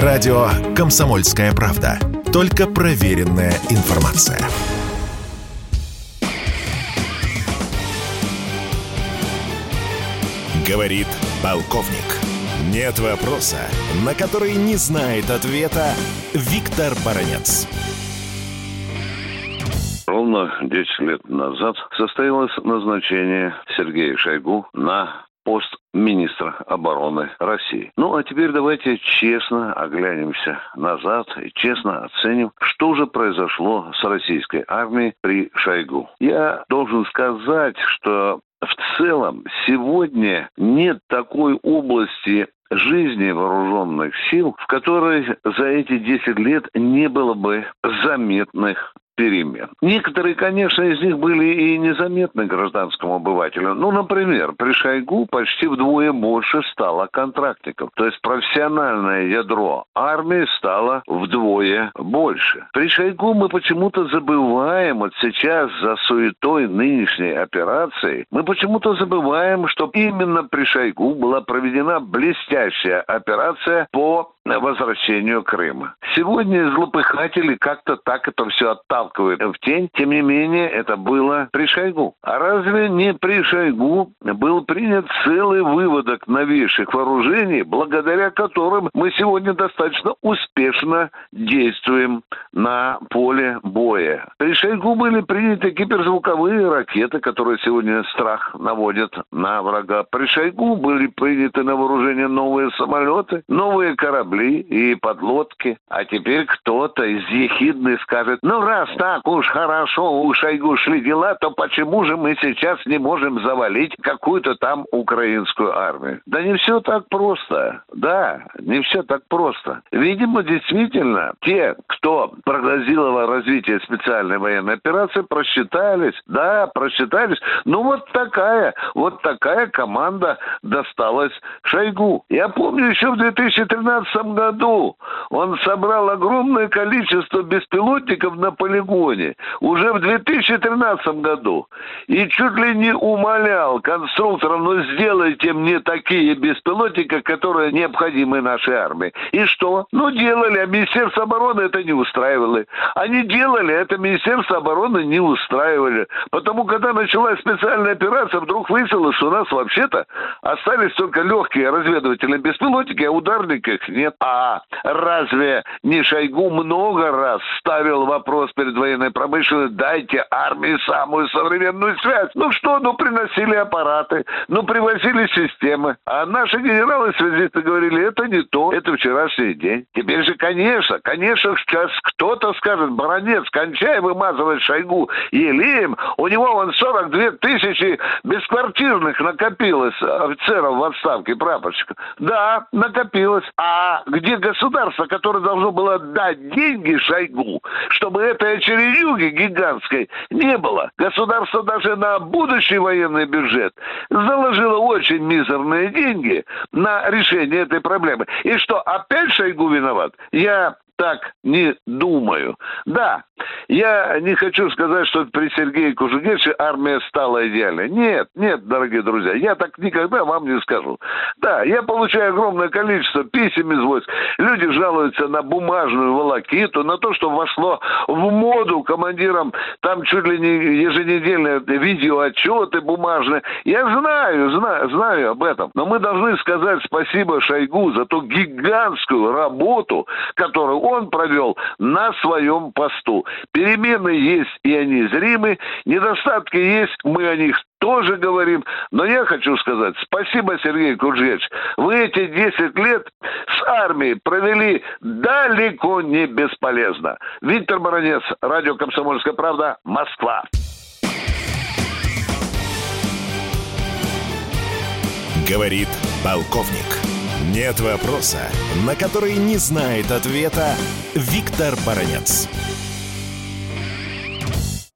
Радио «Комсомольская правда». Только проверенная информация. Говорит полковник. Нет вопроса, на который не знает ответа Виктор Баранец. Ровно 10 лет назад состоялось назначение Сергея Шойгу на пост министра обороны России. Ну, а теперь давайте честно оглянемся назад и честно оценим, что же произошло с российской армией при Шойгу. Я должен сказать, что в целом сегодня нет такой области жизни вооруженных сил, в которой за эти 10 лет не было бы заметных перемен. Некоторые, конечно, из них были и незаметны гражданскому обывателю. Ну, например, при Шойгу почти вдвое больше стало контрактников. То есть профессиональное ядро армии стало вдвое больше. При Шойгу мы почему-то забываем, вот сейчас за суетой нынешней операции, мы почему-то забываем, что именно при Шойгу была проведена блестящая операция по возвращению Крыма. Сегодня злопыхатели как-то так это все отталкивают в тень. Тем не менее, это было при Шойгу. А разве не при Шойгу был принят целый выводок новейших вооружений, благодаря которым мы сегодня достаточно успешно действуем на поле боя? При Шойгу были приняты гиперзвуковые ракеты, которые сегодня страх наводят на врага. При Шойгу были приняты на вооружение новые самолеты, новые корабли корабли и подлодки. А теперь кто-то из ехидных скажет, ну раз так уж хорошо у Шойгу шли дела, то почему же мы сейчас не можем завалить какую-то там украинскую армию? Да не все так просто. Да, не все так просто. Видимо, действительно, те, кто прогнозировал развитие специальной военной операции, просчитались. Да, просчитались. Ну вот такая, вот такая команда досталась Шойгу. Я помню еще в 2013 прошлом году он собрал огромное количество беспилотников на полигоне, уже в 2013 году, и чуть ли не умолял конструкторов, ну сделайте мне такие беспилотники, которые необходимы нашей армии. И что? Ну делали, а Министерство обороны это не устраивало. Они делали, это Министерство обороны не устраивали. Потому когда началась специальная операция, вдруг выяснилось, что у нас вообще-то остались только легкие разведывательные беспилотники, а ударников нет. А разве не Шойгу много раз ставил вопрос перед военной промышленностью, дайте армии самую современную связь? Ну что, ну приносили аппараты, ну привозили системы. А наши генералы-связисты говорили, это не то, это вчерашний день. Теперь же, конечно, конечно, сейчас кто-то скажет, баронец, кончай вымазывать Шойгу елеем, у него вон 42 тысячи бесквартирных накопилось офицеров в отставке, прапорщиков. Да, накопилось. А где государство, которое должно было дать деньги Шойгу, чтобы этой очередюги гигантской не было. Государство даже на будущий военный бюджет заложило очень мизерные деньги на решение этой проблемы. И что, опять Шойгу виноват? Я так не думаю. Да, я не хочу сказать, что при Сергее Кужугевиче армия стала идеальной. Нет, нет, дорогие друзья, я так никогда вам не скажу. Да, я получаю огромное количество писем из войск. Люди жалуются на бумажную волокиту, на то, что вошло в моду командирам там чуть ли не еженедельные видеоотчеты бумажные. Я знаю, знаю, знаю об этом. Но мы должны сказать спасибо Шойгу за ту гигантскую работу, которую он провел на своем посту. Перемены есть, и они зримы. Недостатки есть, мы о них тоже говорим. Но я хочу сказать, спасибо, Сергей Куджевич. Вы эти 10 лет с армией провели далеко не бесполезно. Виктор Баранец, радио «Комсомольская правда», Москва. Говорит полковник. Нет вопроса, на который не знает ответа Виктор Баранец.